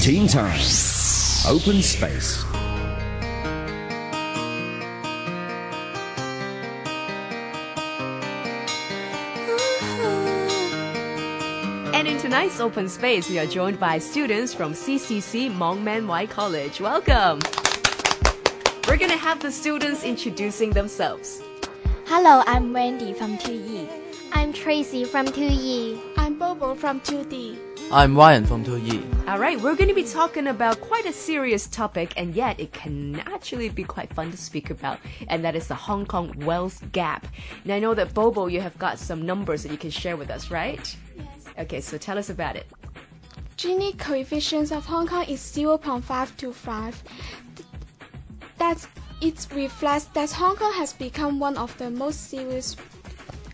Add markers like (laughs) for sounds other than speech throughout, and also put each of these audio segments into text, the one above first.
Teen Time. Open Space. Uh-huh. And in tonight's open space, we are joined by students from CCC Mong Man Wai College. Welcome. We're going to have the students introducing themselves. Hello, I'm Wendy from 2E. I'm Tracy from 2E. I'm Bobo from 2D. I'm Ryan from 2E. All right, we're going to be talking about quite a serious topic, and yet it can actually be quite fun to speak about, and that is the Hong Kong wealth gap. Now, I know that Bobo, you have got some numbers that you can share with us, right? Yes. Okay, so tell us about it. Gini coefficient of Hong Kong is 0.5 to 5. That it reflects that Hong Kong has become one of the most serious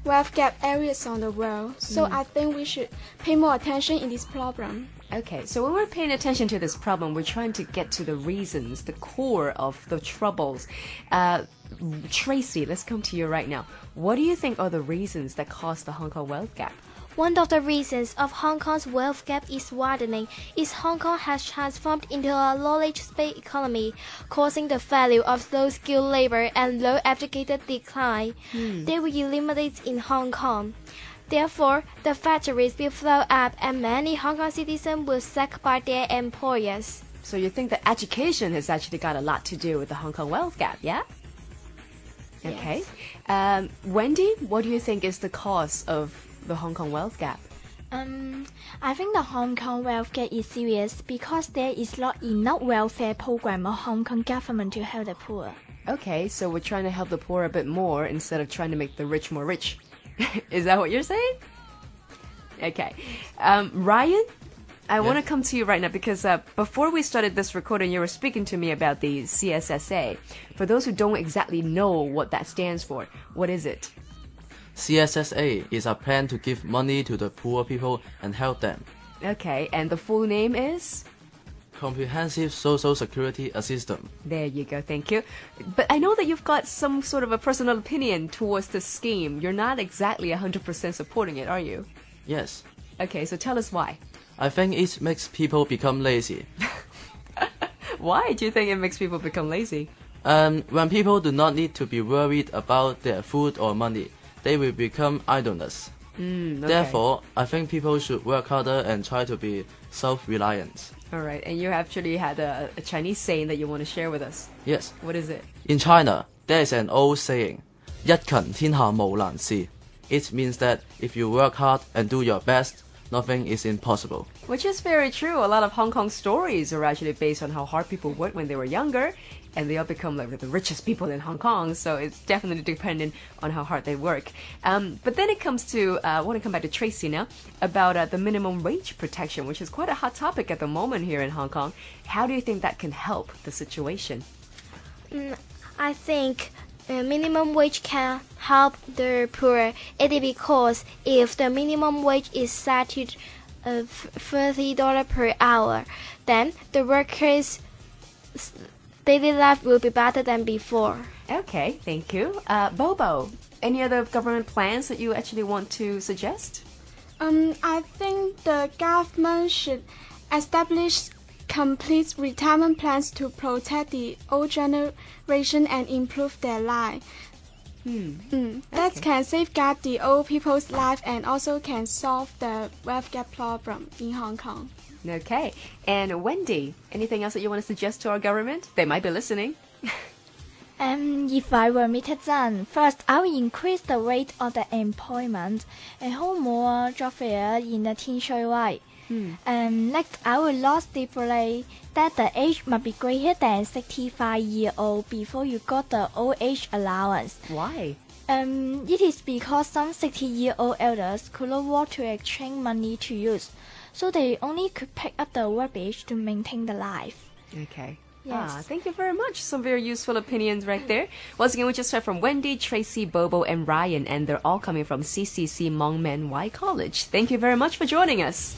wealth gap areas on the world. So I think we should pay more attention in this problem. Okay, so when we're paying attention to this problem, we're trying to get to the reasons, the core of the troubles. Uh, Tracy, let's come to you right now. What do you think are the reasons that cause the Hong Kong wealth gap? One of the reasons of Hong Kong's wealth gap is widening is Hong Kong has transformed into a knowledge-based economy, causing the value of low-skilled labor and low-educated decline. They will eliminate in Hong Kong. Therefore, the factories will flow up and many Hong Kong citizens will sacked by their employers. So you think that education has actually got a lot to do with the Hong Kong wealth gap, yeah? Okay. Um, Wendy, what do you think is the cause of the Hong Kong wealth gap? Um, I think the Hong Kong wealth gap is serious because there is not enough welfare program of Hong Kong government to help the poor. Okay, so we're trying to help the poor a bit more instead of trying to make the rich more rich. (laughs) is that what you're saying? Okay. Um, Ryan, I want to come to you right now because uh, before we started this recording, you were speaking to me about the CSSA. For those who don't exactly know what that stands for, what is it? CSSA is a plan to give money to the poor people and help them. Okay, and the full name is? Comprehensive Social Security Assistance. There you go, thank you. But I know that you've got some sort of a personal opinion towards this scheme. You're not exactly 100% supporting it, are you? Yes, Okay, so tell us why. I think it makes people become lazy. (laughs) Why do you think it makes people become lazy? Um, when people do not need to be worried about their food or money, they will become idleness. Mm, okay. Therefore, I think people should work harder and try to be self-reliant. All right, and you actually had a, a Chinese saying that you want to share with us. Yes, What is it? in China, there is an old saying, 一勤天下无难事. It means that if you work hard and do your best, nothing is impossible. Which is very true. A lot of Hong Kong stories are actually based on how hard people worked when they were younger, and they all become like the richest people in Hong Kong. So it's definitely dependent on how hard they work. Um, but then it comes to uh, I want to come back to Tracy now about uh, the minimum wage protection, which is quite a hot topic at the moment here in Hong Kong. How do you think that can help the situation? Mm, I think minimum wage can help the poor. It is because if the minimum wage is set to uh, thirty dollar per hour, then the workers' daily life will be better than before. Okay, thank you. Uh, Bobo, any other government plans that you actually want to suggest? Um, I think the government should establish complete retirement plans to protect the old generation and improve their life. Hmm. Mm, that Okay. can safeguard the old people's life and also can solve the wealth gap problem in Hong Kong. Okay. And Wendy, anything else that you want to suggest to our government? They might be listening. (laughs) Um, if I were me Zhang, first I will increase the rate of the employment and hold more job fair in the Tin Shui Wai. And next, I will not stipulate that the age must be greater than 65 year old before you got the old age allowance. Why? Um, it is because some 60 year old elders could not afford to exchange money to use, so they only could pick up the rubbish to maintain the life. Okay. Yes. Ah, thank you very much. Some very useful opinions right there. Once again, we just heard from Wendy, Tracy, Bobo, and Ryan, and they're all coming from CCC Mong Man Wai College. Thank you very much for joining us.